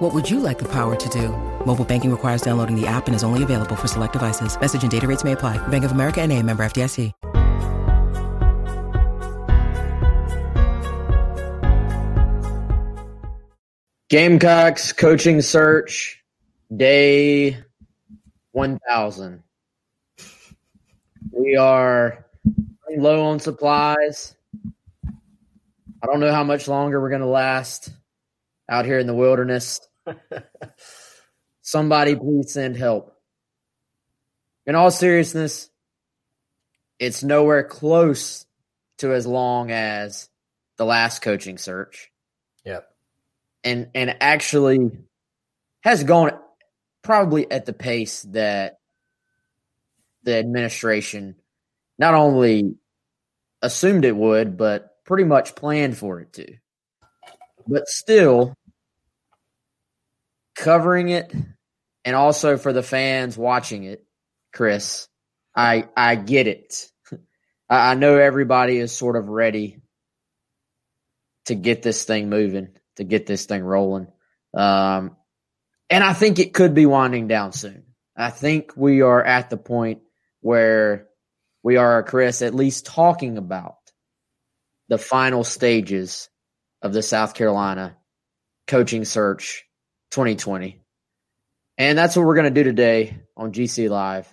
What would you like the power to do? Mobile banking requires downloading the app and is only available for select devices. Message and data rates may apply. Bank of America and a member FDIC. Gamecocks coaching search day 1000. We are low on supplies. I don't know how much longer we're going to last out here in the wilderness. Somebody please send help. In all seriousness, it's nowhere close to as long as the last coaching search. Yep. And and actually has gone probably at the pace that the administration not only assumed it would, but pretty much planned for it to. But still, covering it and also for the fans watching it, Chris, I I get it. I, I know everybody is sort of ready to get this thing moving, to get this thing rolling. Um, and I think it could be winding down soon. I think we are at the point where we are, Chris, at least talking about the final stages of the South Carolina coaching search 2020. And that's what we're going to do today on GC Live.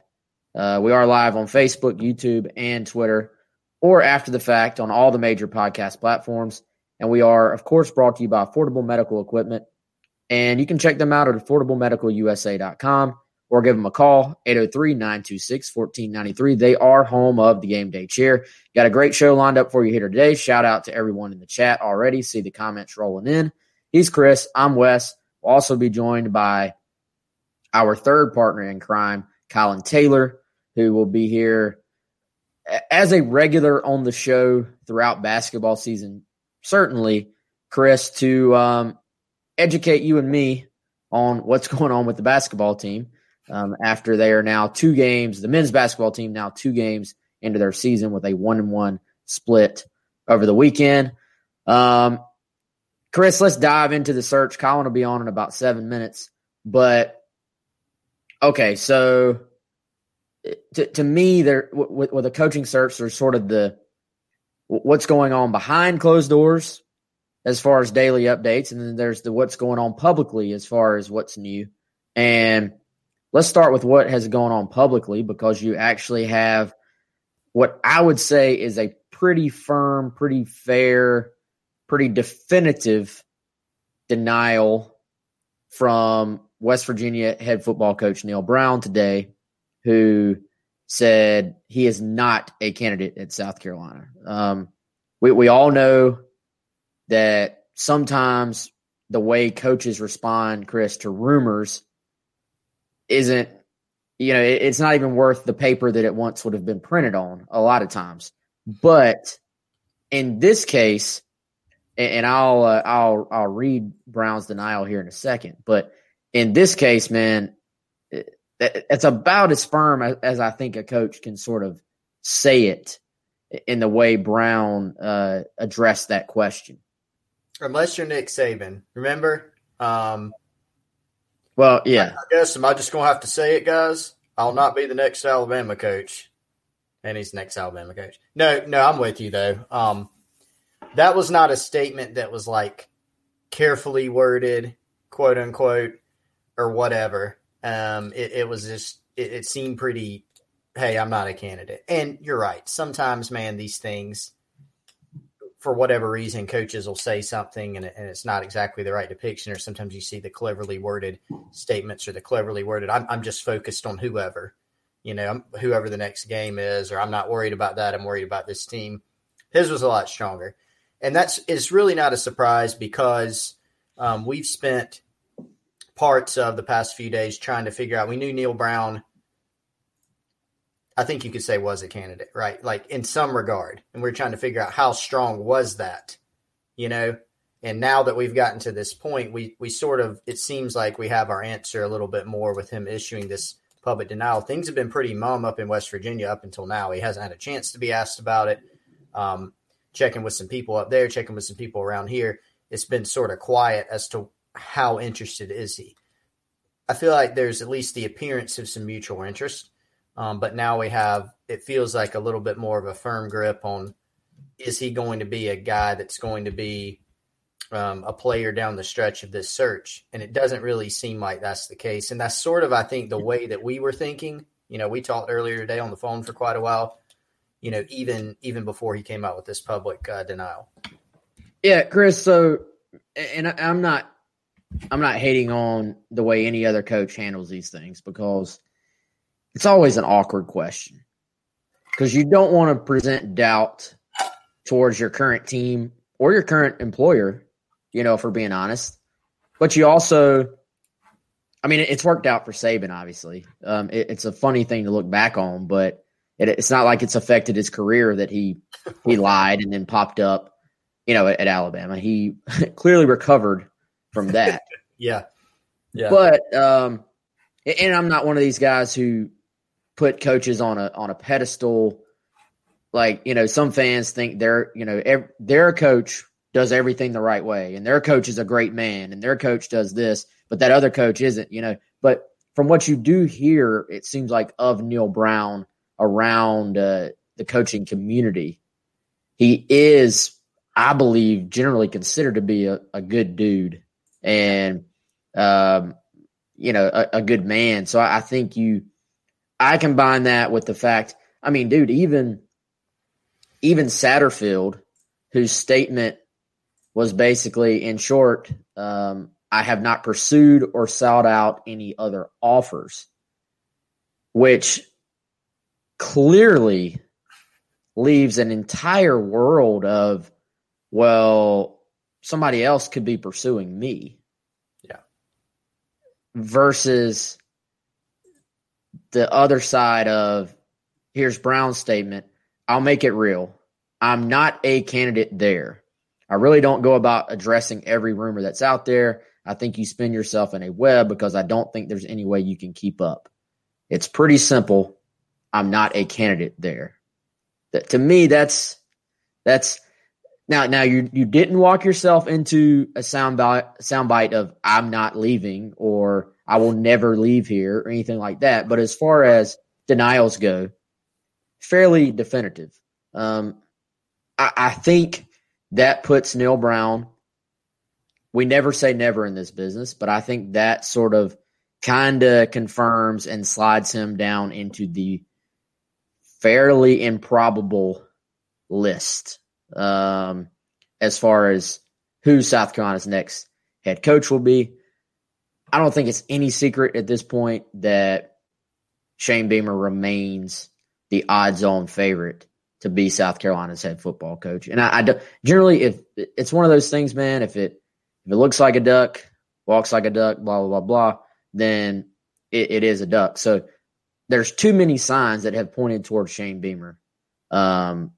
Uh, we are live on Facebook, YouTube, and Twitter, or after the fact on all the major podcast platforms. And we are, of course, brought to you by Affordable Medical Equipment. And you can check them out at affordablemedicalusa.com or give them a call, 803 926 1493. They are home of the game day chair. Got a great show lined up for you here today. Shout out to everyone in the chat already. See the comments rolling in. He's Chris. I'm Wes. Also be joined by our third partner in crime, Colin Taylor, who will be here as a regular on the show throughout basketball season. Certainly, Chris, to um, educate you and me on what's going on with the basketball team um, after they are now two games, the men's basketball team now two games into their season with a one and one split over the weekend. Um, Chris, let's dive into the search. Colin will be on in about seven minutes. But okay, so to, to me, there with, with a coaching search, there's sort of the what's going on behind closed doors as far as daily updates, and then there's the what's going on publicly as far as what's new. And let's start with what has gone on publicly because you actually have what I would say is a pretty firm, pretty fair pretty definitive denial from West Virginia head football coach Neal Brown today, who said he is not a candidate at South Carolina. Um, we, we all know that sometimes the way coaches respond, Chris, to rumors isn't, you know, it, it's not even worth the paper that it once would have been printed on a lot of times. But in this case, and I'll uh, I'll I'll read Brown's denial here in a second. But in this case, man, it's about as firm as, as, I think a coach can sort of say it in the way Brown uh, addressed that question. Unless you're Nick Saban, remember? Um, well, yeah. I guess am I just gonna have to say it, guys? I'll not be the next Alabama coach, and he's next Alabama coach. No, no, I'm with you though. Um, that was not a statement that was like carefully worded, quote unquote, or whatever. Um, it, it was just it, it seemed pretty. Hey, I'm not a candidate, and you're right. Sometimes, man, these things, for whatever reason, coaches will say something and, and it's not exactly the right depiction, or sometimes you see the cleverly worded statements or the cleverly worded. I'm, I'm just focused on whoever, you know, whoever the next game is, or I'm not worried about that. I'm worried about this team. His was a lot stronger and that's it's really not a surprise because um, we've spent parts of the past few days trying to figure out. We knew Neal Brown. I think you could say was a candidate, right? Like in some regard. And we're trying to figure out how strong was that, you know? And now that we've gotten to this point, we we sort of it seems like we have our answer a little bit more with him issuing this public denial. Things have been pretty mum up in West Virginia up until now. He hasn't had a chance to be asked about it. Um, checking with some people up there, checking with some people around here. It's been sort of quiet as to how interested is he. I feel like there's at least the appearance of some mutual interest. Um, but now we have, it feels like a little bit more of a firm grip on is he going to be a guy that's going to be um, a player down the stretch of this search? And it doesn't really seem like that's the case. And that's sort of, I think, the way that we were thinking. You know, we talked earlier today on the phone for quite a while. You know, even even before he came out with this public uh, denial. Yeah, Chris. So, and I, I'm not I'm not hating on the way any other coach handles these things because it's always an awkward question because you don't want to present doubt towards your current team or your current employer, you know, for being honest. But you also, I mean, it's worked out for Saban, obviously. Um, it, it's a funny thing to look back on, but it, it's not like it's affected his career that he he lied and then popped up, you know, at, at Alabama. He clearly recovered from that. yeah. Yeah. But um and I'm not one of these guys who put coaches on a on a pedestal like, you know, some fans think their, you know, ev- their coach does everything the right way and their coach is a great man and their coach does this, but that other coach isn't, you know. But from what you do hear, it seems like of Neal Brown around uh, the coaching community, he is, I believe, generally considered to be a, a good dude and um, you know a, a, good man. So I, I think you, I combine that with the fact. I mean, dude, even even Satterfield, whose statement was basically, in short, um, I have not pursued or sought out any other offers, which clearly leaves an entire world of, well, somebody else could be pursuing me. Yeah. Versus the other side of here's Brown's statement. I'll make it real. I'm not a candidate there. I really don't go about addressing every rumor that's out there. I think you spin yourself in a web because I don't think there's any way you can keep up. It's pretty simple. I'm not a candidate there. That, to me, that's that's now, now you you didn't walk yourself into a soundbite soundbite of "I'm not leaving" or "I will never leave here" or anything like that. But as far as denials go, fairly definitive. Um, I, I think that puts Neal Brown. We never say never in this business, but I think that sort of kind of confirms and slides him down into the fairly improbable list um, as far as who South Carolina's next head coach will be. I don't think it's any secret at this point that Shane Beamer remains the odds on favorite to be South Carolina's head football coach. And I, I do, generally, if it's one of those things, man, if it if it looks like a duck, walks like a duck, blah blah blah blah, then it, it is a duck. So there's too many signs that have pointed towards Shane Beamer um,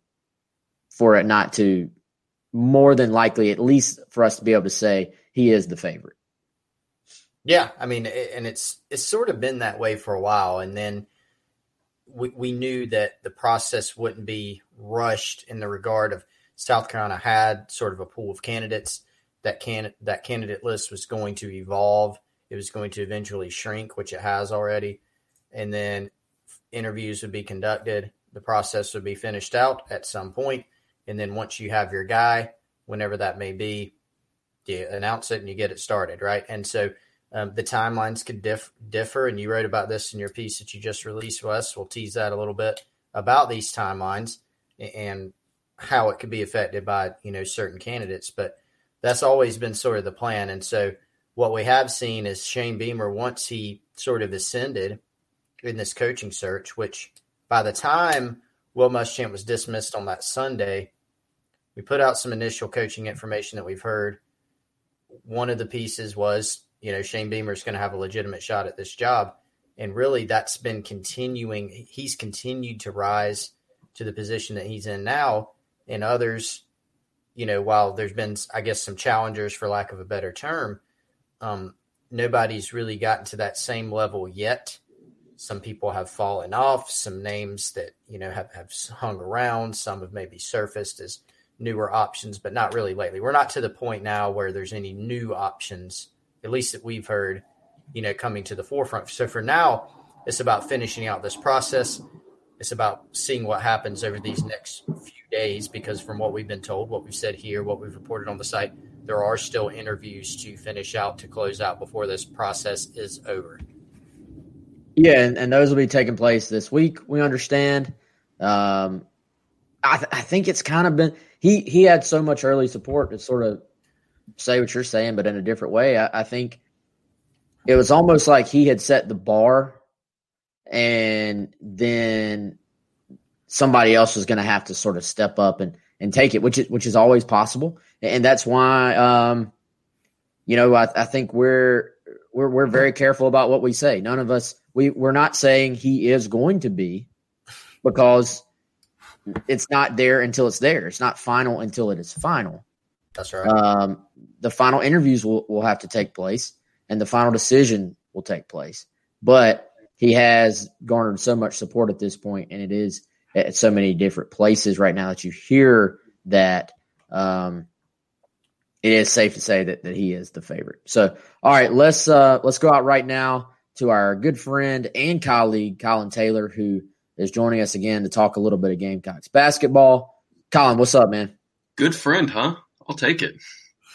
for it not to more than likely, at least for us to be able to say he is the favorite. Yeah, I mean, and it's it's sort of been that way for a while, and then we we knew that the process wouldn't be rushed in the regard of South Carolina had sort of a pool of candidates that can that candidate list was going to evolve. It was going to eventually shrink, which it has already, and then interviews would be conducted. The process would be finished out at some point, and then once you have your guy, whenever that may be, you announce it and you get it started, right? And so um, the timelines could diff- differ. And you wrote about this in your piece that you just released, Wes. We'll tease that a little bit about these timelines and how it could be affected by you know certain candidates. But that's always been sort of the plan. And so what we have seen is Shane Beamer once he sort of ascended in this coaching search, which by the time Will Muschamp was dismissed on that Sunday, we put out some initial coaching information that we've heard. One of the pieces was, you know, Shane Beamer is going to have a legitimate shot at this job. And really, that's been continuing. He's continued to rise to the position that he's in now. And others, you know, while there's been, I guess, some challengers, for lack of a better term, um, nobody's really gotten to that same level yet. Some people have fallen off. Some names that you know have, have hung around. Some have maybe surfaced as newer options, but not really lately. We're not to the point now where there's any new options, at least that we've heard, you know, coming to the forefront. So for now, it's about finishing out this process. It's about seeing what happens over these next few days, because from what we've been told, what we've said here, what we've reported on the site, there are still interviews to finish out to close out before this process is over. Yeah, and, and those will be taking place this week. We understand. Um, I, th- I think it's kind of been he he had so much early support to sort of say what you're saying, but in a different way. I, I think it was almost like he had set the bar, and then somebody else was going to have to sort of step up and and take it, which is which is always possible, and that's why um, you know I, I think we're we're we're very careful about what we say. None of us we we're not saying he is going to be because it's not there until it's there. It's not final until it is final. That's right. Um, the final interviews will, will have to take place and the final decision will take place. But he has garnered so much support at this point, and it is at so many different places right now that you hear that um, it is safe to say that, that he is the favorite. So, all right, let's uh, let's go out right now to our good friend and colleague Colin Taylor, who is joining us again to talk a little bit of Gamecocks basketball. Colin, what's up, man? Good friend, huh? I'll take it.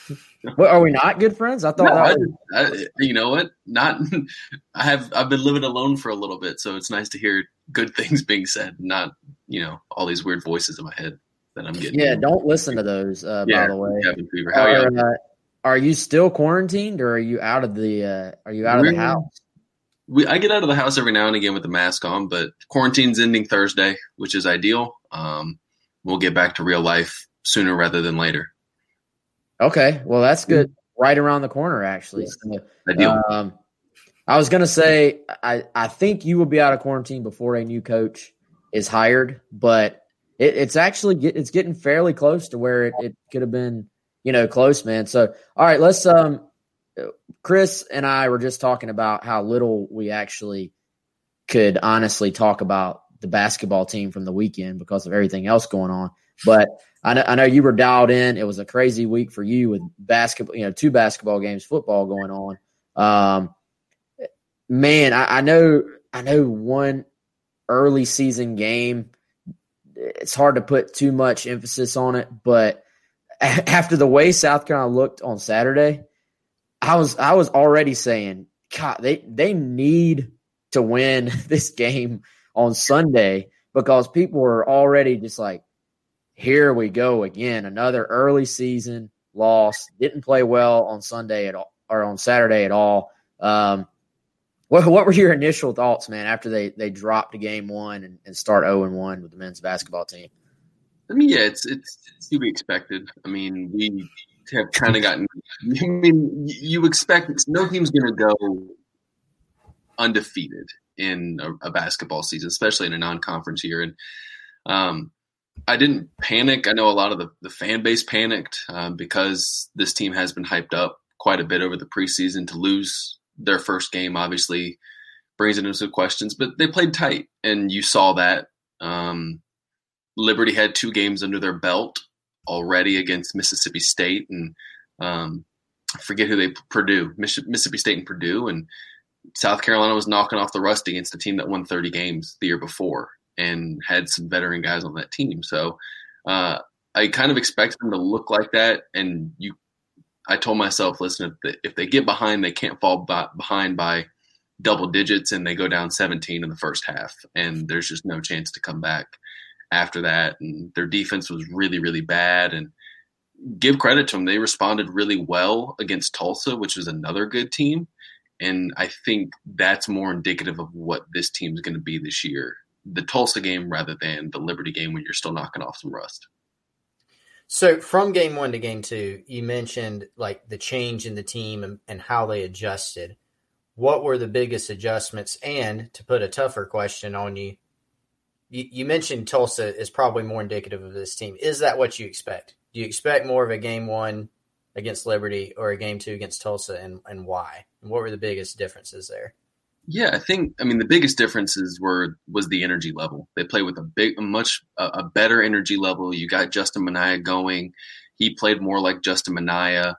What, are we not good friends? I thought. No, I, I, you know what? Not. I have. I've been living alone for a little bit, so it's nice to hear good things being said, not you know all these weird voices in my head that I'm getting. Yeah, don't listen to those. Uh, yeah, by the way, How are, you? Uh, are you still quarantined, or are you out of the? Uh, are you out of the house? We, I get out of the house every now and again with the mask on, but quarantine's ending Thursday, which is ideal. Um, we'll get back to real life sooner rather than later. Okay, well that's good. Right around the corner, actually. So, ideal. Um, I was gonna say I, I think you will be out of quarantine before a new coach is hired, but it, it's actually get, it's getting fairly close to where it, it could have been, you know, close, man. So all right, let's um Chris and I were just talking about how little we actually could honestly talk about the basketball team from the weekend because of everything else going on. But I know, I know you were dialed in. It was a crazy week for you with basketball, you know, two basketball games, football going on. Um, man, I, I know, I know one early season game. It's hard to put too much emphasis on it, but after the way South Carolina looked on Saturday, I was I was already saying, God, they they need to win this game on Sunday because people were already just like, here we go again, another early season loss. Didn't play well on Sunday at all or on Saturday at all. Um, what what were your initial thoughts, man, after they they dropped game one and, and start zero and one with the men's basketball team? I mean, yeah, it's it's, it's to be expected. I mean, we have kind of gotten. I mean, you expect no team's going to go undefeated in a, a, basketball season, especially in a non-conference year. And um, I didn't panic. I know a lot of the, the fan base panicked um, because this team has been hyped up quite a bit over the preseason. To lose their first game, obviously, brings into some questions. But they played tight, and you saw that. Um, Liberty had two games under their belt already against Mississippi State and um, I forget who they Purdue, Mississippi State and Purdue, and South Carolina was knocking off the rust against a team that won 30 games the year before and had some veteran guys on that team. So uh, I kind of expected them to look like that. And you, I told myself, listen, if they, if they get behind, they can't fall by, behind by double digits and they go down 17 in the first half, and there's just no chance to come back after that. And their defense was really, really bad. And give credit to them, they responded really well against Tulsa, which was another good team. And I think that's more indicative of what this team is going to be this year the Tulsa game rather than the Liberty game when you're still knocking off some rust. So from game one to game two, you mentioned like the change in the team and, and how they adjusted. what were the biggest adjustments? And to put a tougher question on you, you, you mentioned Tulsa is probably more indicative of this team. Is that what you expect? Do you expect more of a game one against Liberty or a game two against Tulsa, and, and why? And what were the biggest differences there? Yeah, I think I mean the biggest differences were was the energy level. They play with a big, much a, a better energy level. You got Justin Minaya going. He played more like Justin Minaya.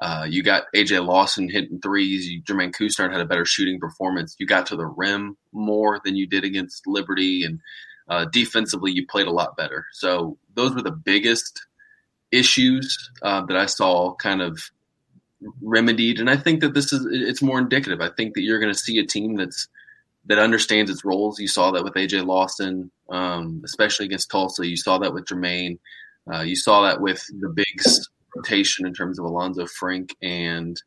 Uh, you got AJ Lawson hitting threes. You, Jermaine Couisnard had a better shooting performance. You got to the rim more than you did against Liberty, and uh, defensively you played a lot better. So those were the biggest issues uh, that I saw kind of remedied. And I think that this is it's more indicative. I think that you're going to see a team that's that understands its roles. You saw that with AJ Lawson, um, especially against Tulsa. You saw that with Jermaine. Uh, you saw that with the bigs rotation in terms of Alanzo Frink and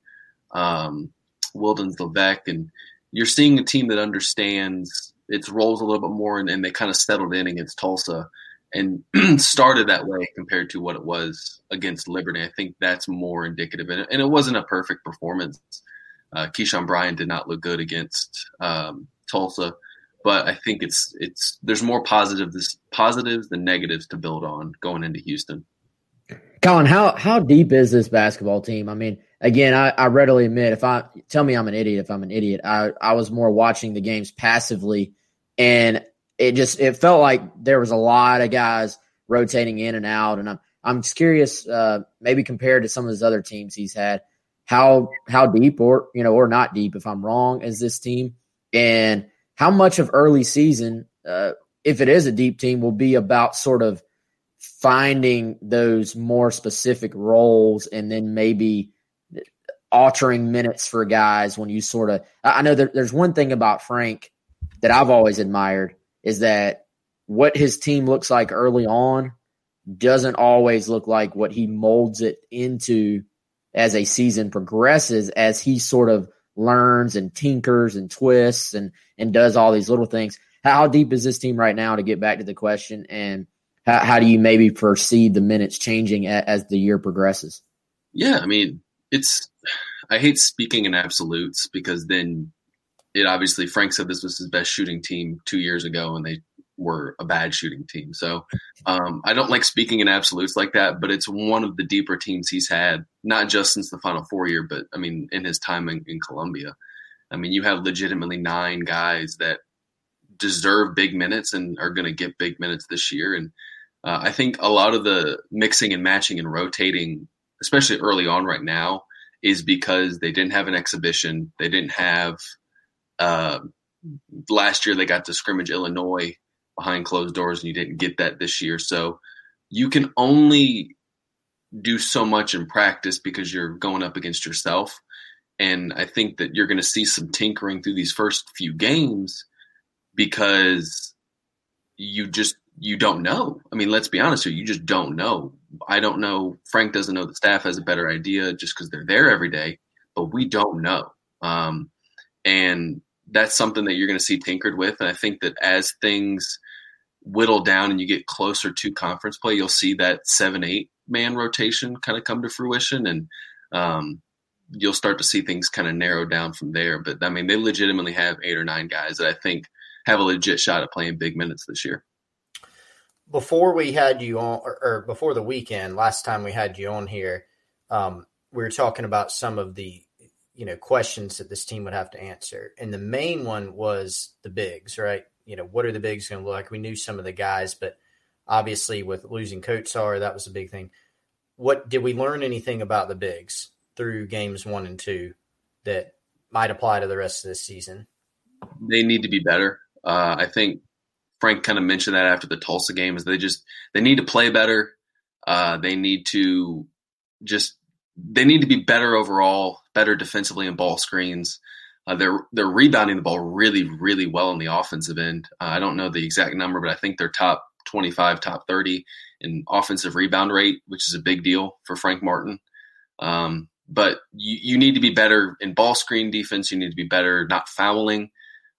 um, Wildens Leveque. And you're seeing a team that understands its roles a little bit more, and, and they kind of settled in against Tulsa and started that way compared to what it was against Liberty. I think that's more indicative. And, and it wasn't a perfect performance. Uh, Keyshawn Bryant did not look good against um, Tulsa, but I think it's it's there's more positives positives than negatives to build on going into Houston. Colin, how how deep is this basketball team? I mean, again, I, I readily admit if I tell me I'm an idiot if I'm an idiot. I, I was more watching the games passively and it just it felt like there was a lot of guys rotating in and out, and I'm I'm curious, uh, maybe compared to some of his other teams he's had, how how deep or you know or not deep, if I'm wrong, is this team, and how much of early season, uh, if it is a deep team, will be about sort of finding those more specific roles, and then maybe altering minutes for guys when you sort of. I know that there's one thing about Frank that I've always admired is that what his team looks like early on doesn't always look like what he molds it into as a season progresses as he sort of learns and tinkers and twists and and does all these little things. How deep is this team right now to get back to the question? And how, how do you maybe foresee the minutes changing as, as the year progresses? Yeah i mean it's i hate speaking in absolutes because then it obviously Frank said this was his best shooting team two years ago, and they were a bad shooting team. So um, I don't like speaking in absolutes like that, but it's one of the deeper teams he's had, not just since the Final Four year, but I mean in his time in, in Columbia. I mean, you have legitimately nine guys that deserve big minutes and are going to get big minutes this year. And uh, I think a lot of the mixing and matching and rotating, especially early on right now, is because they didn't have an exhibition. They didn't have uh, last year they got to scrimmage Illinois behind closed doors, and you didn't get that this year. So you can only do so much in practice because you're going up against yourself. And I think that you're going to see some tinkering through these first few games because you just you don't know. I mean, let's be honest here, you just don't know. I don't know. Frank doesn't know. The staff has a better idea just because they're there every day, but we don't know. Um, and that's something that you're going to see tinkered with. And I think that as things whittle down and you get closer to conference play, you'll see that seven, eight man rotation kind of come to fruition. And um, you'll start to see things kind of narrow down from there. But I mean, they legitimately have eight or nine guys that I think have a legit shot at playing big minutes this year. Before we had you on, or, or before the weekend, last time we had you on here, um, we were talking about some of the you know questions that this team would have to answer. And the main one was the bigs right? You know what are the bigs going to look like? We knew some of the guys but obviously with losing Kotsar that was a big thing. What did we learn anything about the bigs through games one and two that might apply to the rest of this season? They need to be better. Uh, i think frank kind of mentioned that after the tulsa game is they just they need to play better. Uh, they need to just they need to be better overall, better defensively in ball screens. Uh, they're they're rebounding the ball really really well on the offensive end. Uh, I don't know the exact number, but I think they're top 25, top 30 in offensive rebound rate, which is a big deal for Frank Martin. Um, but you, you need to be better in ball screen defense. You need to be better not fouling.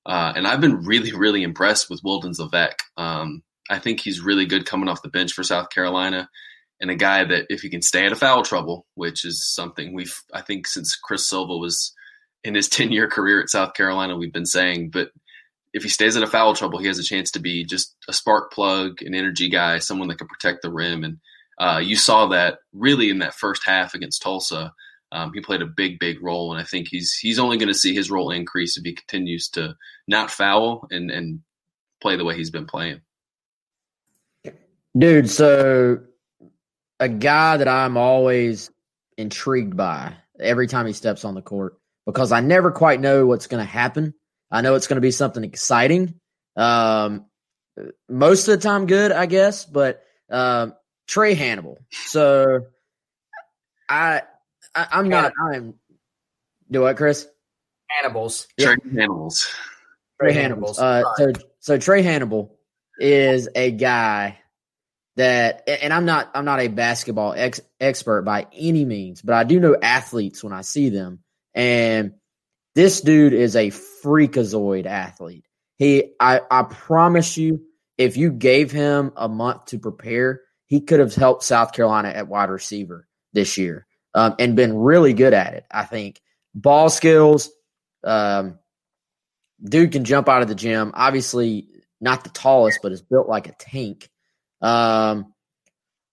Uh, and I've been really really impressed with Wildens Leveque. Um, I think he's really good coming off the bench for South Carolina and a guy that if he can stay out of foul trouble, which is something we've I think since Chris Silva was in his 10 year career at South Carolina, we've been saying. But if he stays out of foul trouble, he has a chance to be just a spark plug, an energy guy, someone that can protect the rim. And uh, you saw that really in that first half against Tulsa. Um, he played a big, big role, and I think he's he's only going to see his role increase if he continues to not foul and and play the way he's been playing. Dude, so a guy that I'm always intrigued by every time he steps on the court because I never quite know what's going to happen. I know it's going to be something exciting. Um, most of the time, good, I guess, but um, Trae Hannibal. So I, I am not. I'm. Do what, Chris? Hannibals. Yeah. Trae Hannibals. Trae Hannibals. Uh, so so Trae Hannibal is a guy that, and I'm not I'm not a basketball ex, expert by any means, but I do know athletes when I see them, and this dude is a freakazoid athlete. He, I, I promise you, if you gave him a month to prepare, he could have helped South Carolina at wide receiver this year um, and been really good at it. I think ball skills. Um, dude can jump out of the gym. Obviously, not the tallest, but is built like a tank. Um,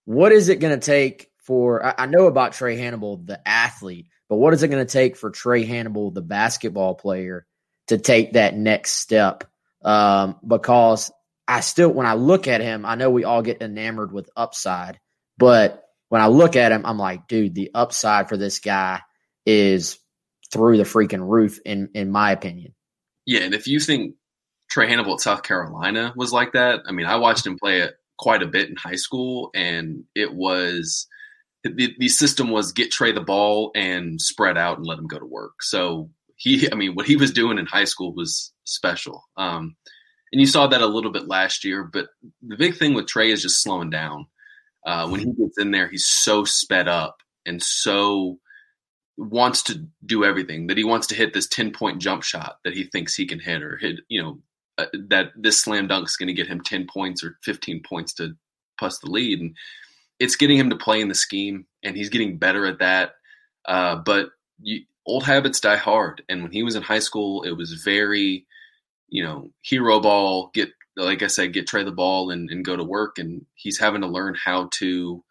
what is it going to take for? I, I, know about Trae Hannibal, the athlete, but what is it going to take for Trae Hannibal, the basketball player, to take that next step? Um, because I still, when I look at him, I know we all get enamored with upside, but when I look at him, I'm like, dude, the upside for this guy is through the freaking roof, in in my opinion. Yeah, and if you think Trae Hannibal at South Carolina was like that, I mean, I watched him play it quite a bit in high school, and it was the, the system was get Trae the ball and spread out and let him go to work. So he, I mean, what he was doing in high school was special. Um, and you saw that a little bit last year, but the big thing with Trae is just slowing down. Uh, when he gets in there, he's so sped up and so wants to do everything that he wants to hit this 10 point jump shot that he thinks he can hit or hit, you know, uh, that this slam dunk is going to get him 10 points or 15 points to plus the lead. And it's getting him to play in the scheme, and he's getting better at that. Uh, but you, old habits die hard. And when he was in high school, it was very, you know, hero ball, get, like I said, get Trae the ball and, and go to work. And he's having to learn how to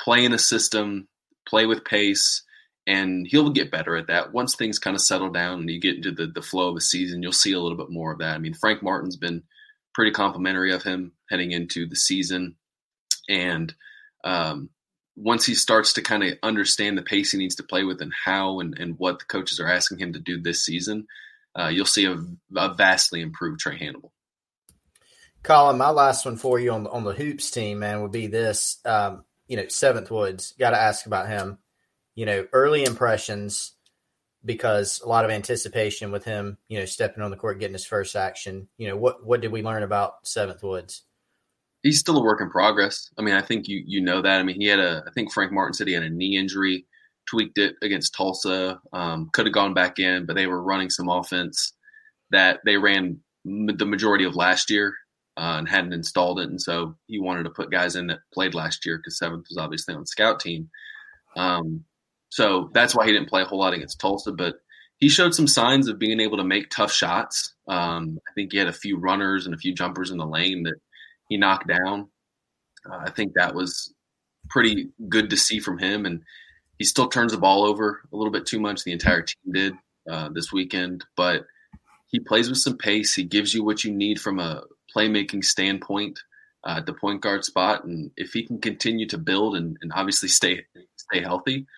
play in a system, play with pace, and he'll get better at that. Once things kind of settle down and you get into the, the flow of a season, you'll see a little bit more of that. I mean, Frank Martin's been pretty complimentary of him heading into the season. And um, once he starts to kind of understand the pace he needs to play with and how and, and what the coaches are asking him to do this season, uh, you'll see a, a, vastly improved Trae Hannibal. Colin, my last one for you on the, on the hoops team, man, would be this. Um, you know, Seventh Woods. Got to ask about him. You know, early impressions because a lot of anticipation with him. You know, stepping on the court, getting his first action. You know, what what did we learn about Seventh Woods? he's still a work in progress. I mean, I think you you know that. I mean, he had a I think Frank Martin said he had a knee injury, tweaked it against Tulsa. Um, could have gone back in, but they were running some offense that they ran the majority of last year uh, and hadn't installed it, and so he wanted to put guys in that played last year because Seventh was obviously on scout team. Um, so that's why he didn't play a whole lot against Tulsa, but he showed some signs of being able to make tough shots. Um, I think he had a few runners and a few jumpers in the lane that he knocked down. Uh, I think that was pretty good to see from him. And he still turns the ball over a little bit too much. The entire team did uh, this weekend, but he plays with some pace. He gives you what you need from a playmaking standpoint uh, at the point guard spot. And if he can continue to build and, and obviously stay stay healthy,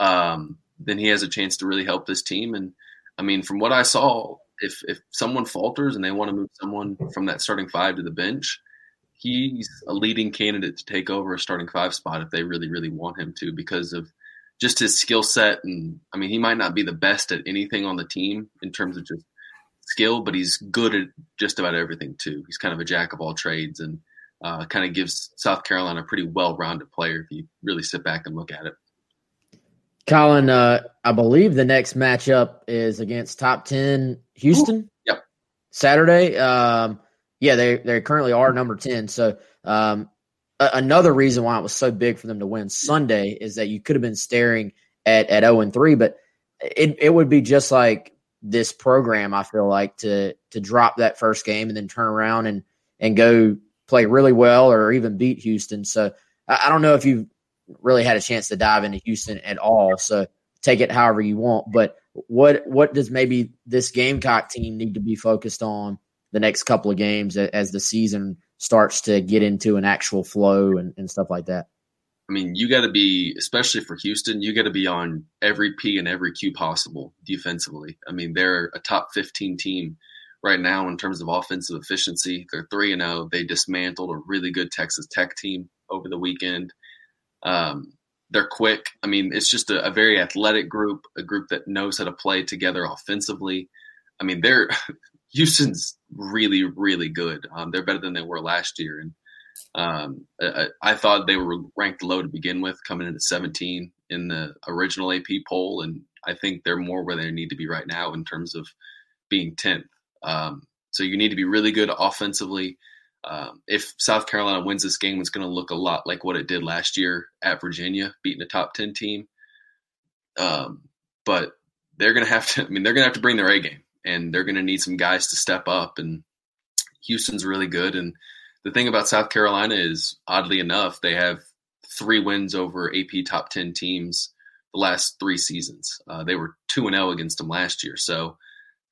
um, then he has a chance to really help this team. And I mean, from what I saw, if if someone falters and they want to move someone from that starting five to the bench, he's a leading candidate to take over a starting five spot if they really, really want him to because of just his skill set. And I mean, he might not be the best at anything on the team in terms of just skill, but he's good at just about everything too. He's kind of a jack of all trades and uh, kind of gives South Carolina a pretty well rounded player if you really sit back and look at it. Colin, uh, I believe the next matchup is against top 10 Houston. Ooh. Yep. Saturday. Um, yeah, they they currently are number ten. So um, a- another reason why it was so big for them to win Sunday is that you could have been staring at at zero oh and three, but it it would be just like this program. I feel like to to drop that first game and then turn around and and go play really well or even beat Houston. So I, I don't know if you've really had a chance to dive into Houston at all. So take it however you want. But what what does maybe this Gamecock team need to be focused on the next couple of games as the season starts to get into an actual flow and, and stuff like that? I mean, you got to be, especially for Houston, you got to be on every P and every Q possible defensively. I mean, they're a top 15 team right now in terms of offensive efficiency. They're 3 and 0. They dismantled a really good Texas Tech team over the weekend. Um, they're quick. I mean, it's just a, a, very athletic group, a group that knows how to play together offensively. I mean, they're Houston's really, really good. Um, they're better than they were last year, and um, I, I, thought they were ranked low to begin with, coming into 17 in the original AP poll, and I think they're more where they need to be right now in terms of being 10th. Um, so you need to be really good offensively. Um, if South Carolina wins this game, it's going to look a lot like what it did last year at Virginia, beating a top 10 team. Um, but they're going to have to, I mean, they're going to have to bring their A game and they're going to need some guys to step up. And Houston's really good. And the thing about South Carolina is, oddly enough, they have three wins over AP top 10 teams the last three seasons. Uh, they were 2 and 0 against them last year. So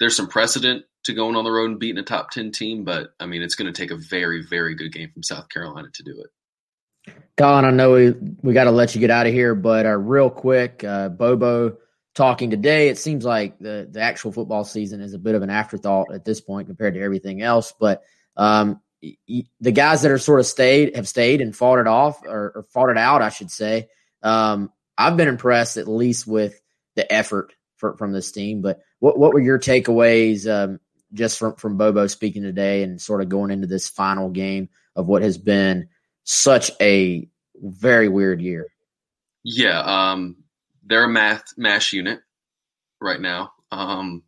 there's some precedent to going on the road and beating a top 10 team, but I mean, it's going to take a very, very good game from South Carolina to do it. Colin, I know we, we got to let you get out of here, but uh, real quick, uh, Bobo talking today, it seems like the, the actual football season is a bit of an afterthought at this point compared to everything else. But um, y- the guys that are sort of stayed have stayed and fought it off or, or fought it out, I should say. Um, I've been impressed at least with the effort for, from this team. But what what were your takeaways um, just from from Bobo speaking today and sort of going into this final game of what has been such a very weird year? Yeah, um, they're a math mash unit right now um,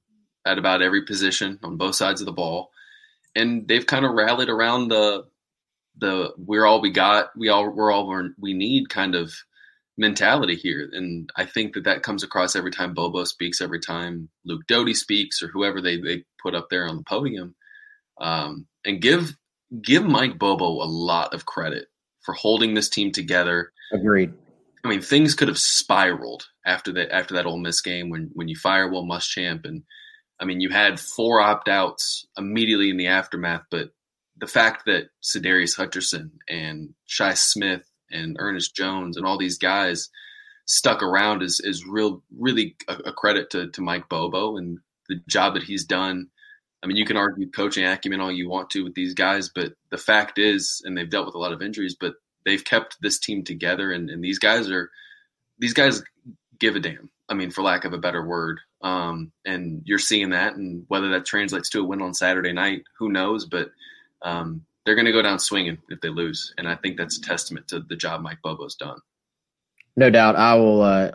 at about every position on both sides of the ball, and they've kind of rallied around the the we're all we got, we all we're all we need kind of mentality here, and I think that that comes across every time Bobo speaks, every time Luke Doty speaks, or whoever they they put up there on the podium, um, and give give Mike Bobo a lot of credit for holding this team together. Agreed. I mean, things could have spiraled after that after that Ole Miss game when when you fire Will Muschamp, and I mean, you had four opt outs immediately in the aftermath. But the fact that Sadarius Hutcherson and Shi Smith and Ernest Jones and all these guys stuck around is is real really a, a credit to to Mike Bobo and the job that he's done. I mean, you can argue coaching acumen all you want to with these guys, but the fact is, and they've dealt with a lot of injuries, but they've kept this team together, and, and these guys are these guys give a damn. I mean, for lack of a better word, um, and you're seeing that, and whether that translates to a win on Saturday night, who knows? But um, they're going to go down swinging if they lose, and I think that's a testament to the job Mike Bobo's done. No doubt, I will uh,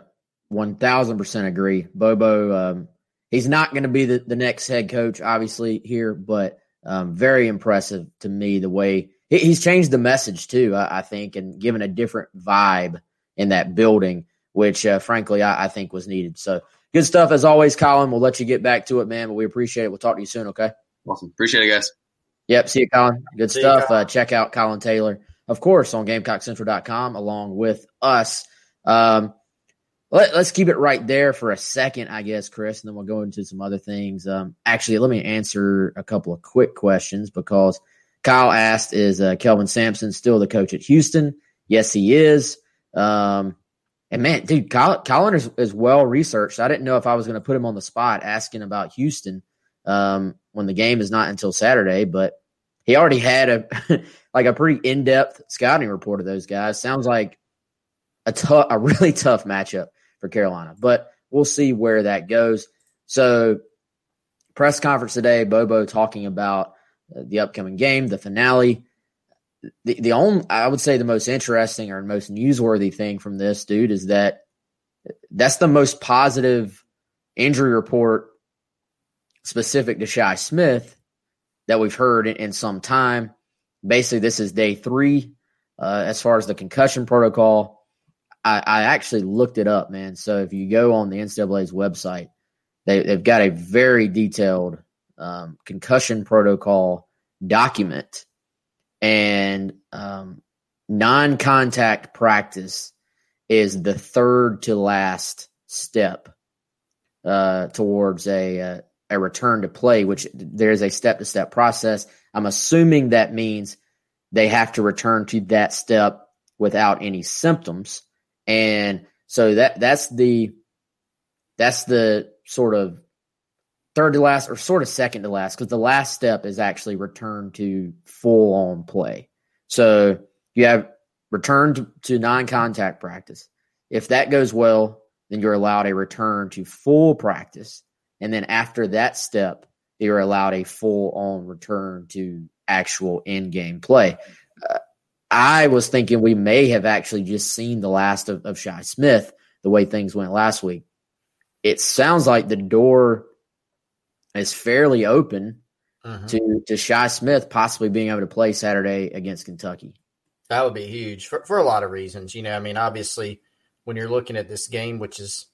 one thousand percent agree. Bobo, um, he's not going to be the, the next head coach, obviously here, but um, very impressive to me the way he's changed the message too. I, I, think and given a different vibe in that building, which uh, frankly I, I, think was needed. So good stuff as always, Colin. We'll let you get back to it, man. But we appreciate it. We'll talk to you soon. Okay. Awesome. Appreciate it, guys. Yep. See you, Colin. Good see stuff. You, uh, check out Colin Taylor, of course, on GamecockCentral.com along with us. Um, let, us keep it right there for a second, I guess, Chris, and then we'll go into some other things. Um, actually, let me answer a couple of quick questions because Kyle asked, "Is uh, Kelvin Sampson still the coach at Houston?" Yes, he is. Um, and man, dude, Colin is, is well researched. I didn't know if I was going to put him on the spot asking about Houston um, when the game is not until Saturday, but he already had a like a pretty in depth scouting report of those guys. Sounds like a tough, a really tough matchup for Carolina, but we'll see where that goes. So, press conference today, Bobo talking about the upcoming game, the finale. The the only I would say the most interesting or most newsworthy thing from this dude is that that's the most positive injury report specific to Shi Smith that we've heard in, in some time. Basically, this is day three uh, as far as the concussion protocol. I, I actually looked it up, man. So if you go on the NCAA's website, they, they've got a very detailed um, concussion protocol document and um, non contact practice is the third to last step uh, towards a, a, uh, a return to play, which there's a step to step process. I'm assuming that means they have to return to that step without any symptoms, and so that that's the that's the sort of third to last or sort of second to last because the last step is actually return to full on play. So you have returned to non contact practice. If that goes well, then you're allowed a return to full practice. And then after that step, you're allowed a full on return to actual in game play. Uh, I was thinking we may have actually just seen the last of, of Shi Smith the way things went last week. It sounds like the door is fairly open uh-huh. to to Shi Smith possibly being able to play Saturday against Kentucky. That would be huge for, for a lot of reasons. You know, I mean, obviously, when you're looking at this game, which is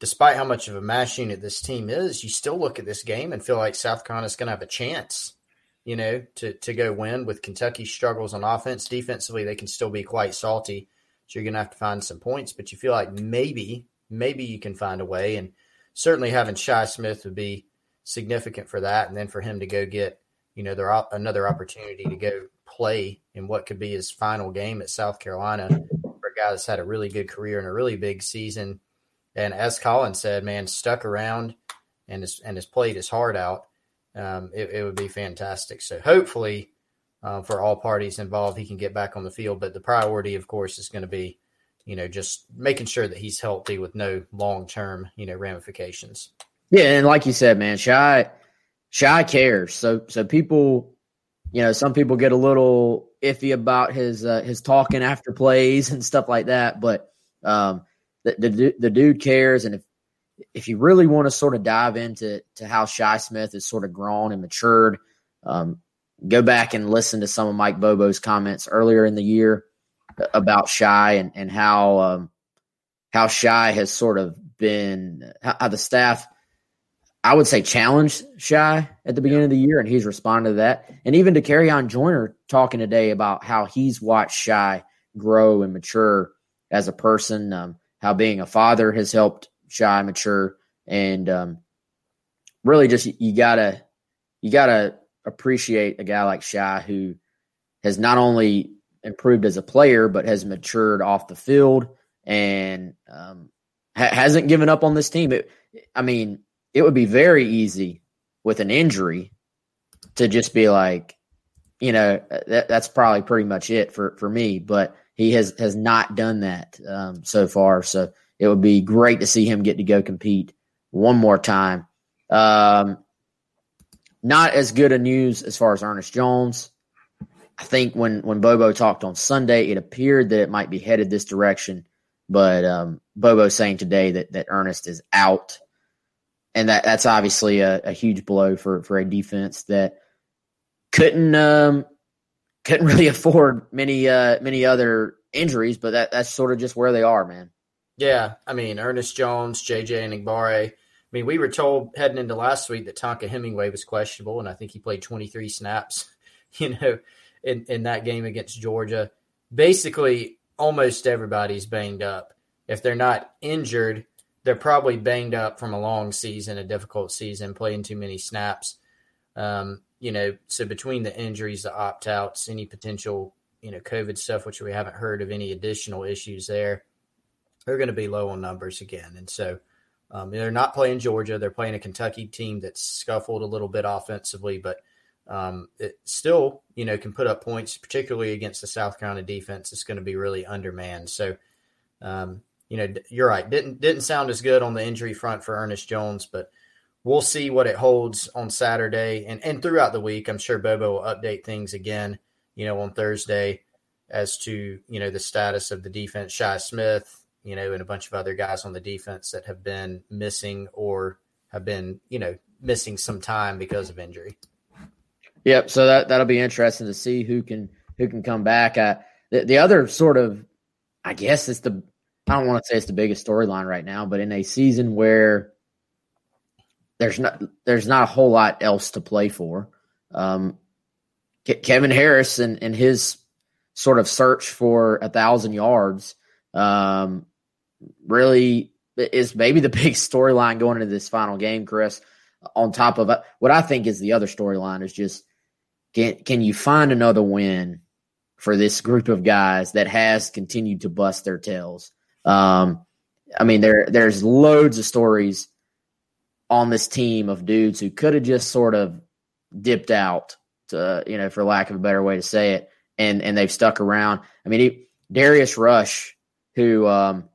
despite how much of a mash unit this team is, you still look at this game and feel like South Carolina is going to have a chance, you know, to to go win with Kentucky struggles on offense. Defensively, they can still be quite salty. So you're going to have to find some points, but you feel like maybe, maybe you can find a way. And certainly having Shi Smith would be significant for that. And then for him to go get, you know, there another opportunity to go play in what could be his final game at South Carolina for a guy that's had a really good career and a really big season and as Colin said, man, stuck around and has, and has played his heart out, um, it, it, would be fantastic. So hopefully, uh, for all parties involved, he can get back on the field. But the priority, of course, is going to be, you know, just making sure that he's healthy with no long term, you know, ramifications. Yeah, and like you said, man, Shi Shi cares. So so people, you know, some people get a little iffy about his uh, his talking after plays and stuff like that, but um, the, the, the dude cares. And if, if you really want to sort of dive into to how Shi Smith has sort of grown and matured, um, go back and listen to some of Mike Bobo's comments earlier in the year about Shi and, and how um, how Shi has sort of been how, the staff I would say challenged Shi at the beginning of the year, and he's responded to that. And even to Kerryon Joyner talking today about how he's watched Shi grow and mature as a person. Um, how being a father has helped Shi mature, and um, really just you gotta you gotta appreciate a guy like Shi who has not only improved as a player but has matured off the field and um, ha- hasn't given up on this team. It, I mean, it would be very easy with an injury to just be like, you know, that, that's probably pretty much it for for me. But he has has not done that um, so far. So it would be great to see him get to go compete one more time. Um, not as good a news as far as Ernest Jones. I think when when Bobo talked on Sunday, it appeared that it might be headed this direction, but um, Bobo saying today that that Ernest is out, and that that's obviously a, a huge blow for for a defense that couldn't um, couldn't really afford many uh, many other injuries, but that that's sort of just where they are, man. Yeah, I mean Ernest Jones, JJ Enagbare. I mean, we were told heading into last week that Tonka Hemingway was questionable, and I think he played 23 snaps, you know, in, in that game against Georgia. Basically, almost everybody's banged up. If they're not injured, they're probably banged up from a long season, a difficult season, playing too many snaps. Um, you know, so between the injuries, the opt outs, any potential, you know, COVID stuff, which we haven't heard of any additional issues there, they're going to be low on numbers again. And so um, they're not playing Georgia. They're playing a Kentucky team that's scuffled a little bit offensively, but um, it still, you know, can put up points, particularly against the South Carolina defense. It's going to be really undermanned. So, um, you know, you're right. Didn't didn't sound as good on the injury front for Ernest Jones, but we'll see what it holds on Saturday and, and throughout the week. I'm sure Bobo will update things again, you know, on Thursday as to, you know, the status of the defense, Shi Smith, you know, and a bunch of other guys on the defense that have been missing or have been, you know, missing some time because of injury. Yep. So that, that'll be interesting to see who can, who can come back. Uh, the, the other sort of I guess it's the I don't want to say it's the biggest storyline right now, but in a season where there's not there's not a whole lot else to play for. Um, Kevin Harris and, and his sort of search for a thousand yards um, really is maybe the big storyline going into this final game, Chris. On top of what I think is the other storyline is just can can you find another win for this group of guys that has continued to bust their tails? Um, I mean, there there's loads of stories on this team of dudes who could have just sort of dipped out, to, you know, for lack of a better way to say it, and and they've stuck around. I mean, he, Darius Rush, who um,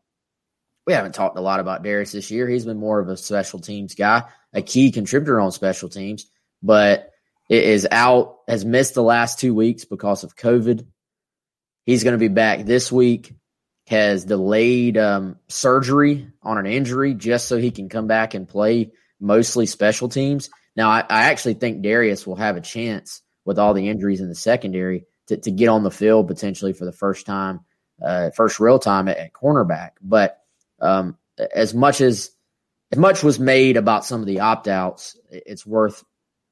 we haven't talked a lot about Darius this year. He's been more of a special teams guy, a key contributor on special teams, but is out, has missed the last two weeks because of COVID. He's going to be back this week has delayed um, surgery on an injury just so he can come back and play mostly special teams. Now, I, I, actually think Darius will have a chance with all the injuries in the secondary to, to get on the field potentially for the first time, uh, first real time at, at cornerback. But um, as much as as much was made about some of the opt outs, it's worth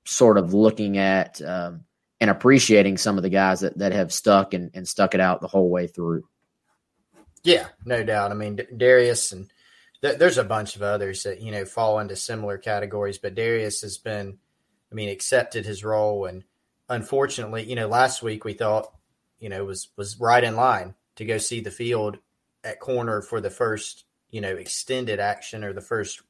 sort of looking at um, and appreciating some of the guys that, that have stuck and, and stuck it out the whole way through. Yeah, no doubt. I mean, Darius and th- there's a bunch of others that you know fall into similar categories, but Darius has been, I mean, accepted his role, and unfortunately, you know, last week we thought, you know, was was right in line to go see the field at corner for the first, you know, extended action or the first,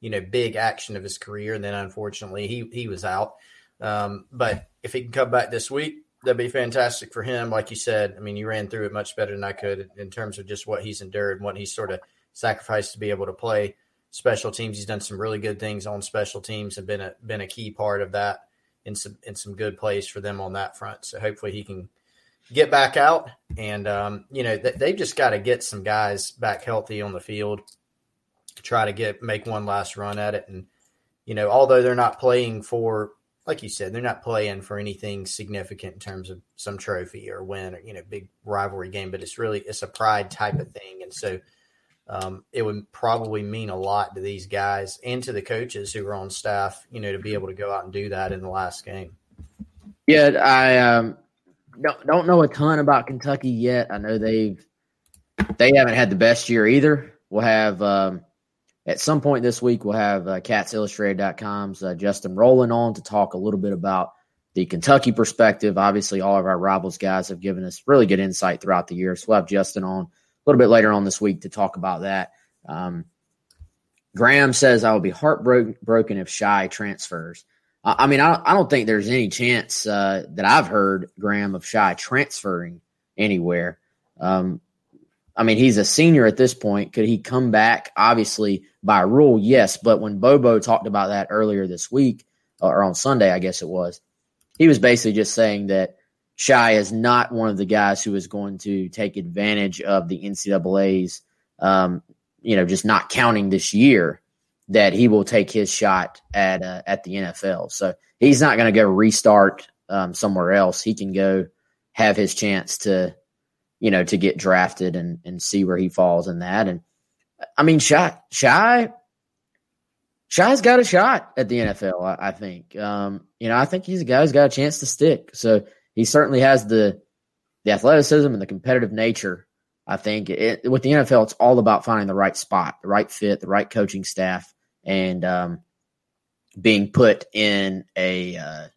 you know, big action of his career, and then unfortunately he he was out. Um, but if he can come back this week, that'd be fantastic for him. Like you said, I mean, you ran through it much better than I could in terms of just what he's endured and what he's sort of sacrificed to be able to play special teams. He's done some really good things on special teams and been a been a key part of that in some in some good plays for them on that front. So hopefully he can get back out and um, you know th- they've just got to get some guys back healthy on the field. Try to get make one last run at it and you know although they're not playing for like you said, they're not playing for anything significant in terms of some trophy or win or you know big rivalry game, but it's really it's a pride type of thing, and so um, it would probably mean a lot to these guys and to the coaches who are on staff, you know, to be able to go out and do that in the last game. Yeah, I um, don't don't know a ton about Kentucky yet. I know they've they haven't had the best year either. We'll have um, at some point this week, we'll have uh, CatsIllustrated.com's uh, Justin Rowland on to talk a little bit about the Kentucky perspective. Obviously, all of our rivals guys have given us really good insight throughout the year. So we'll have Justin on little bit later on this week to talk about that. Um, Graham says, I will be heartbroken if Shi transfers. I mean, I, I don't think there's any chance uh, that I've heard, Graham, of Shi transferring anywhere. Um, I mean, he's a senior at this point. Could he come back? Obviously, by rule, yes. But when Bobo talked about that earlier this week, or on Sunday, I guess it was, he was basically just saying that Shi is not one of the guys who is going to take advantage of the NCAA's, um, you know, just not counting this year. That he will take his shot at uh, at the NFL. So he's not going to go restart um, somewhere else. He can go have his chance to you know, to get drafted and, and see where he falls in that. And I mean, Shi, Shi, Shi's got a shot at the NFL, I, I think. Um, you know, I think he's a guy who's got a chance to stick. So he certainly has the, the athleticism and the competitive nature. I think it, with the NFL, it's all about finding the right spot, the right fit, the right coaching staff, and um, being put in a uh,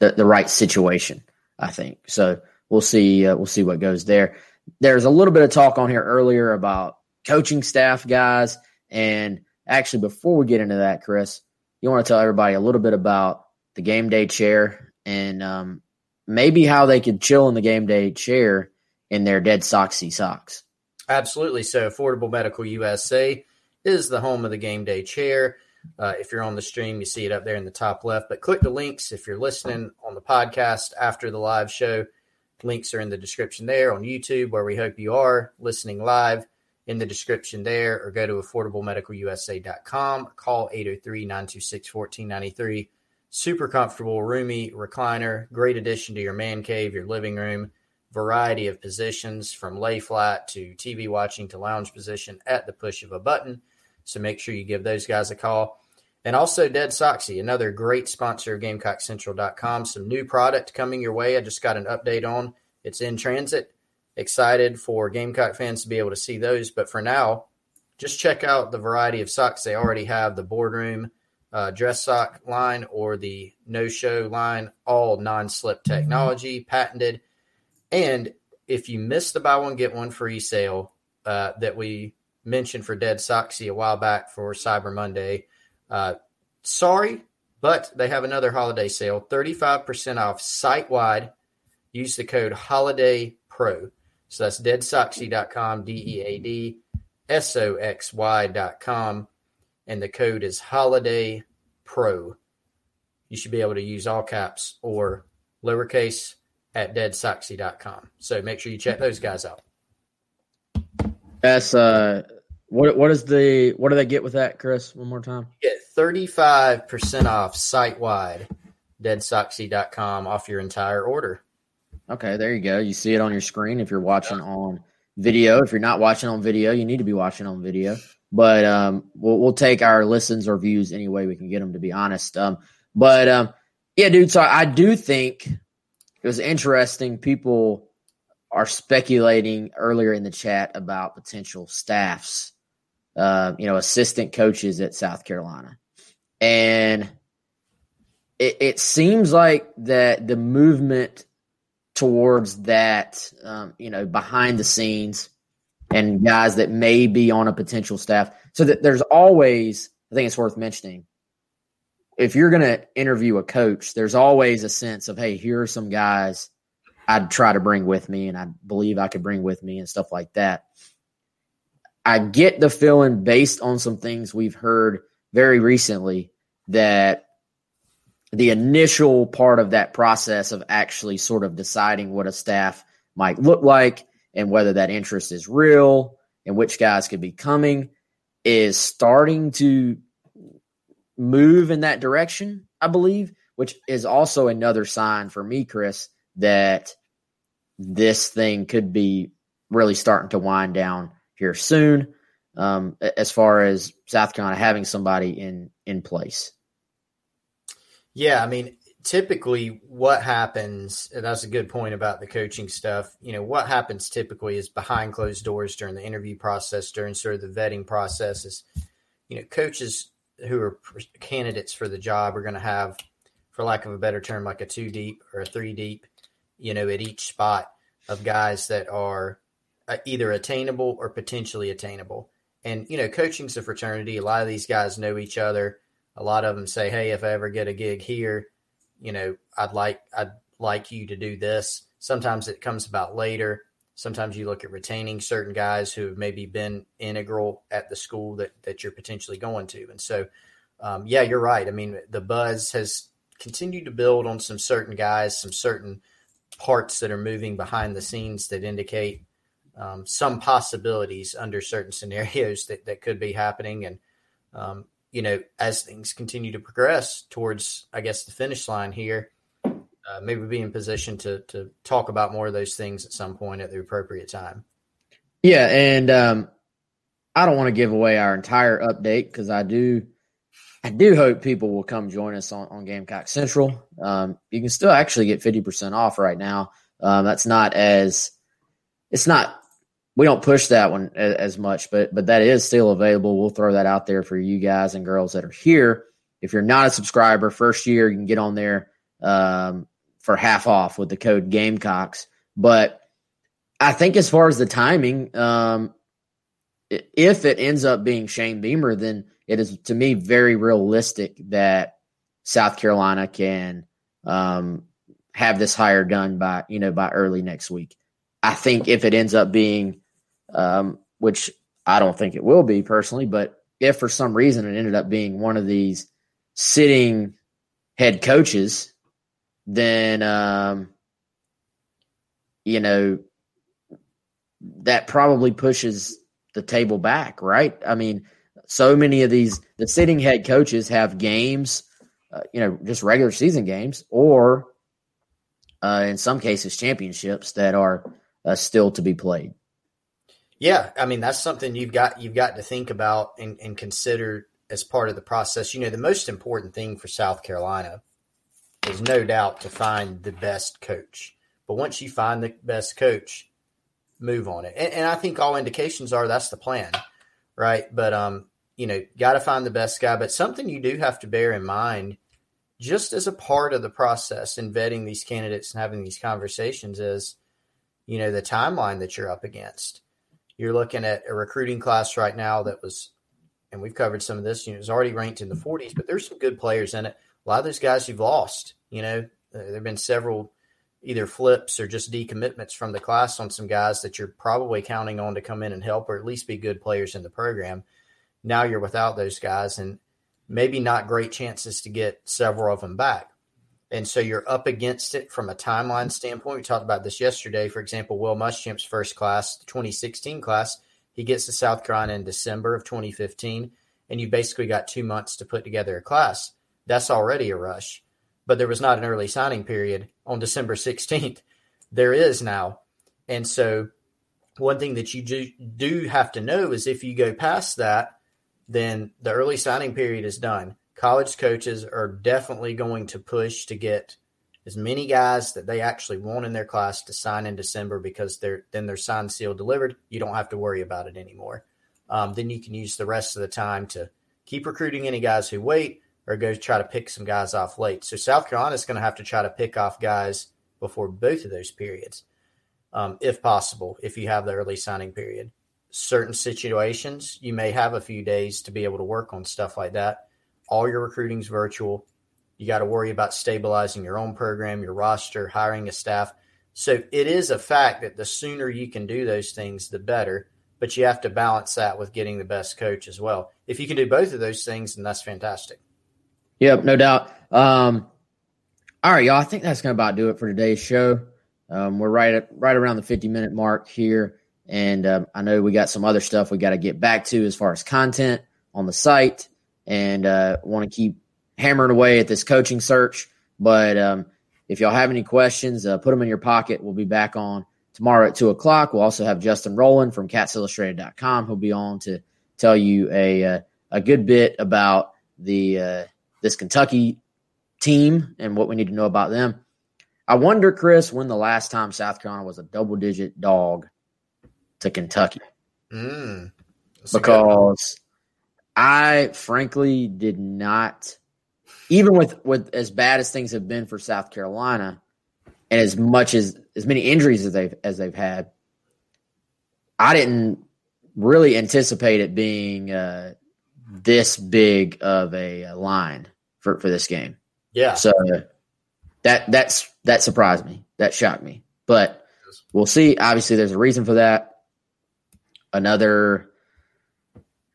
the the right situation. I think so we'll see. Uh, we'll see what goes there. There's a little bit of talk on here earlier about coaching staff guys, and actually, before we get into that, Chris, you want to tell everybody a little bit about the game day chair and um, maybe how they could chill in the game day chair in their dead soxy socks. Absolutely. So, Affordable Medical USA is the home of the game day chair. Uh, if you're on the stream, you see it up there in the top left. But click the links if you're listening on the podcast after the live show. Links are in the description there on YouTube, where we hope you are listening live in the description there, or go to affordablemedicalusa.com, call 803 926 1493. Super comfortable, roomy recliner, great addition to your man cave, your living room. variety of positions from lay flat to TV watching to lounge position at the push of a button. So make sure you give those guys a call. And also Dead Soxy, another great sponsor of GamecockCentral.com. Some new product coming your way. I just got an update on. It's in transit. Excited for Gamecock fans to be able to see those. But for now, just check out the variety of socks they already have. The boardroom uh, dress sock line or the no show line, all non slip technology, patented. And if you missed the buy one, get one free sale uh, that we mentioned for Dead Soxy a while back for Cyber Monday, uh, sorry, but they have another holiday sale 35% off site wide. Use the code Holiday Pro. So that's deadsoxy.com, D E A D S O X Y.com. And the code is Holiday Pro. You should be able to use all caps or lowercase at deadsoxy.com. So make sure you check those guys out. That's uh what what is the what do they get with that, Chris? One more time. Get 35% off site wide deadsoxy.com off your entire order. Okay, there you go. You see it on your screen if you're watching yeah. on video. If you're not watching on video, you need to be watching on video. But um, we'll, we'll take our listens or views any way we can get them. To be honest, um, but um, yeah, dude. So I do think it was interesting. People are speculating earlier in the chat about potential staffs, uh, you know, assistant coaches at South Carolina, and it, it seems like that the movement towards that, um, you know, behind the scenes and guys that may be on a potential staff. So that there's always, I think it's worth mentioning, if you're going to interview a coach, there's always a sense of, hey, here are some guys I'd try to bring with me and I believe I could bring with me and stuff like that. I get the feeling based on some things we've heard very recently that the initial part of that process of actually sort of deciding what a staff might look like and whether that interest is real and which guys could be coming is starting to move in that direction, I believe, which is also another sign for me, Chris, that this thing could be really starting to wind down here soon. Um, as far as South Carolina having somebody in in place. Yeah, I mean, typically what happens, and that's a good point about the coaching stuff. You know, what happens typically is behind closed doors during the interview process, during sort of the vetting process is, you know, coaches who are candidates for the job are going to have, for lack of a better term, like a two deep or a three deep, you know, at each spot of guys that are uh, either attainable or potentially attainable. And, you know, coaching's a fraternity. A lot of these guys know each other a lot of them say, "Hey, if I ever get a gig here, you know, I'd like I'd like you to do this." Sometimes it comes about later. Sometimes you look at retaining certain guys who have maybe been integral at the school that that you're potentially going to, and so um, yeah, you're right. I mean, the buzz has continued to build on some certain guys, some certain parts that are moving behind the scenes that indicate um, some possibilities under certain scenarios that, that could be happening. And um, you know, as things continue to progress towards, I guess, the finish line here, uh, maybe be in position to to talk about more of those things at some point at the appropriate time. Yeah, and um, I don't want to give away our entire update because I do, I do hope people will come join us on, on Gamecock Central. Um, you can still actually get fifty percent off right now. Um, that's not as, it's not we don't push that one as, much, but but that is still available. We'll throw that out there for you guys and girls that are here. If you're not a subscriber, first year you can get on there um, for half off with the code Gamecocks. But I think as far as the timing, um, if it ends up being Shane Beamer, then it is to me very realistic that South Carolina can um, have this hire done by you know by early next week. I think if it ends up being um, which I don't think it will be personally. But if for some reason it ended up being one of these sitting head coaches, then um, you know that probably pushes the table back, right? I mean, so many of these the sitting head coaches have games, uh, you know, just regular season games or uh, in some cases, championships that are uh, still to be played. Yeah, I mean that's something you've got you've got to think about and, and consider as part of the process. You know, the most important thing for South Carolina is no doubt to find the best coach. But once you find the best coach, move on it. And, and I think all indications are that's the plan, right? But um, you know, got to find the best guy. But something you do have to bear in mind, just as a part of the process in vetting these candidates and having these conversations, is you know the timeline that you're up against. You're looking at a recruiting class right now that was, and we've covered some of this. You know, it's already ranked in the 40s, but there's some good players in it. A lot of those guys you've lost. You know, uh, there have been several either flips or just decommitments from the class on some guys that you're probably counting on to come in and help or at least be good players in the program. Now you're without those guys and maybe not great chances to get several of them back. And so you're up against it from a timeline standpoint. We talked about this yesterday. For example, Will Muschamp's first class, the 2016 class, he gets to South Carolina in December of 2015, and you basically got two months to put together a class. That's already a rush. But there was not an early signing period on December 16th. There is now. And so one thing that you do, do have to know is if you go past that, then the early signing period is done college coaches are definitely going to push to get as many guys that they actually want in their class to sign in December because they're then they're signed, sealed, delivered. You don't have to worry about it anymore. Um, then you can use the rest of the time to keep recruiting any guys who wait or go try to pick some guys off late. So South Carolina is going to have to try to pick off guys before both of those periods, um, if possible, if you have the early signing period. Certain situations, you may have a few days to be able to work on stuff like that all your recruiting's virtual. You got to worry about stabilizing your own program, your roster, hiring a staff. So it is a fact that the sooner you can do those things, the better. But you have to balance that with getting the best coach as well. If you can do both of those things, then that's fantastic. Yep, no doubt. Um, all right, y'all. I think that's going to about do it for today's show. Um, we're right at right around the 50 minute mark here, and um, I know we got some other stuff we got to get back to as far as content on the site and uh, want to keep hammering away at this coaching search. But um, if y'all have any questions, uh, put them in your pocket. We'll be back on tomorrow at 2 o'clock. We'll also have Justin Rowland from catsillustrated.com. He'll be on to tell you a, uh, a good bit about the uh, this Kentucky team and what we need to know about them. I wonder, Chris, when the last time South Carolina was a double digit dog to Kentucky. Mm, because I frankly did not, even with with as bad as things have been for South Carolina, and as much as as many injuries as they've as they've had, I didn't really anticipate it being uh, this big of a line for for this game. Yeah. So that that's that surprised me. That shocked me. But we'll see. Obviously, there's a reason for that. Another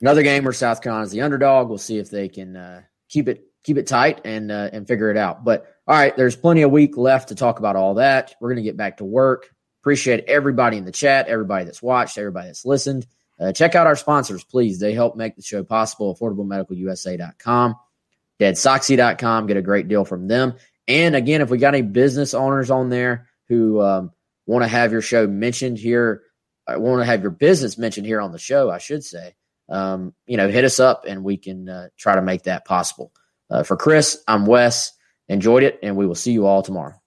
another game where South Carolina is the underdog. We'll see if they can uh, keep it keep it tight and uh, and figure it out. But all right, there's plenty of week left to talk about all that. We're gonna get back to work. Appreciate everybody in the chat, everybody that's watched, everybody that's listened. Uh, check out our sponsors, please. They help make the show possible. AffordableMedicalUSA.com, DeadSoxy.com. Get a great deal from them. And again, if we got any business owners on there who um, want to have your show mentioned here, uh, want to have your business mentioned here on the show, I should say, um, you know, hit us up and we can uh, try to make that possible. Uh, for Chris, I'm Wes. Enjoyed it, and we will see you all tomorrow.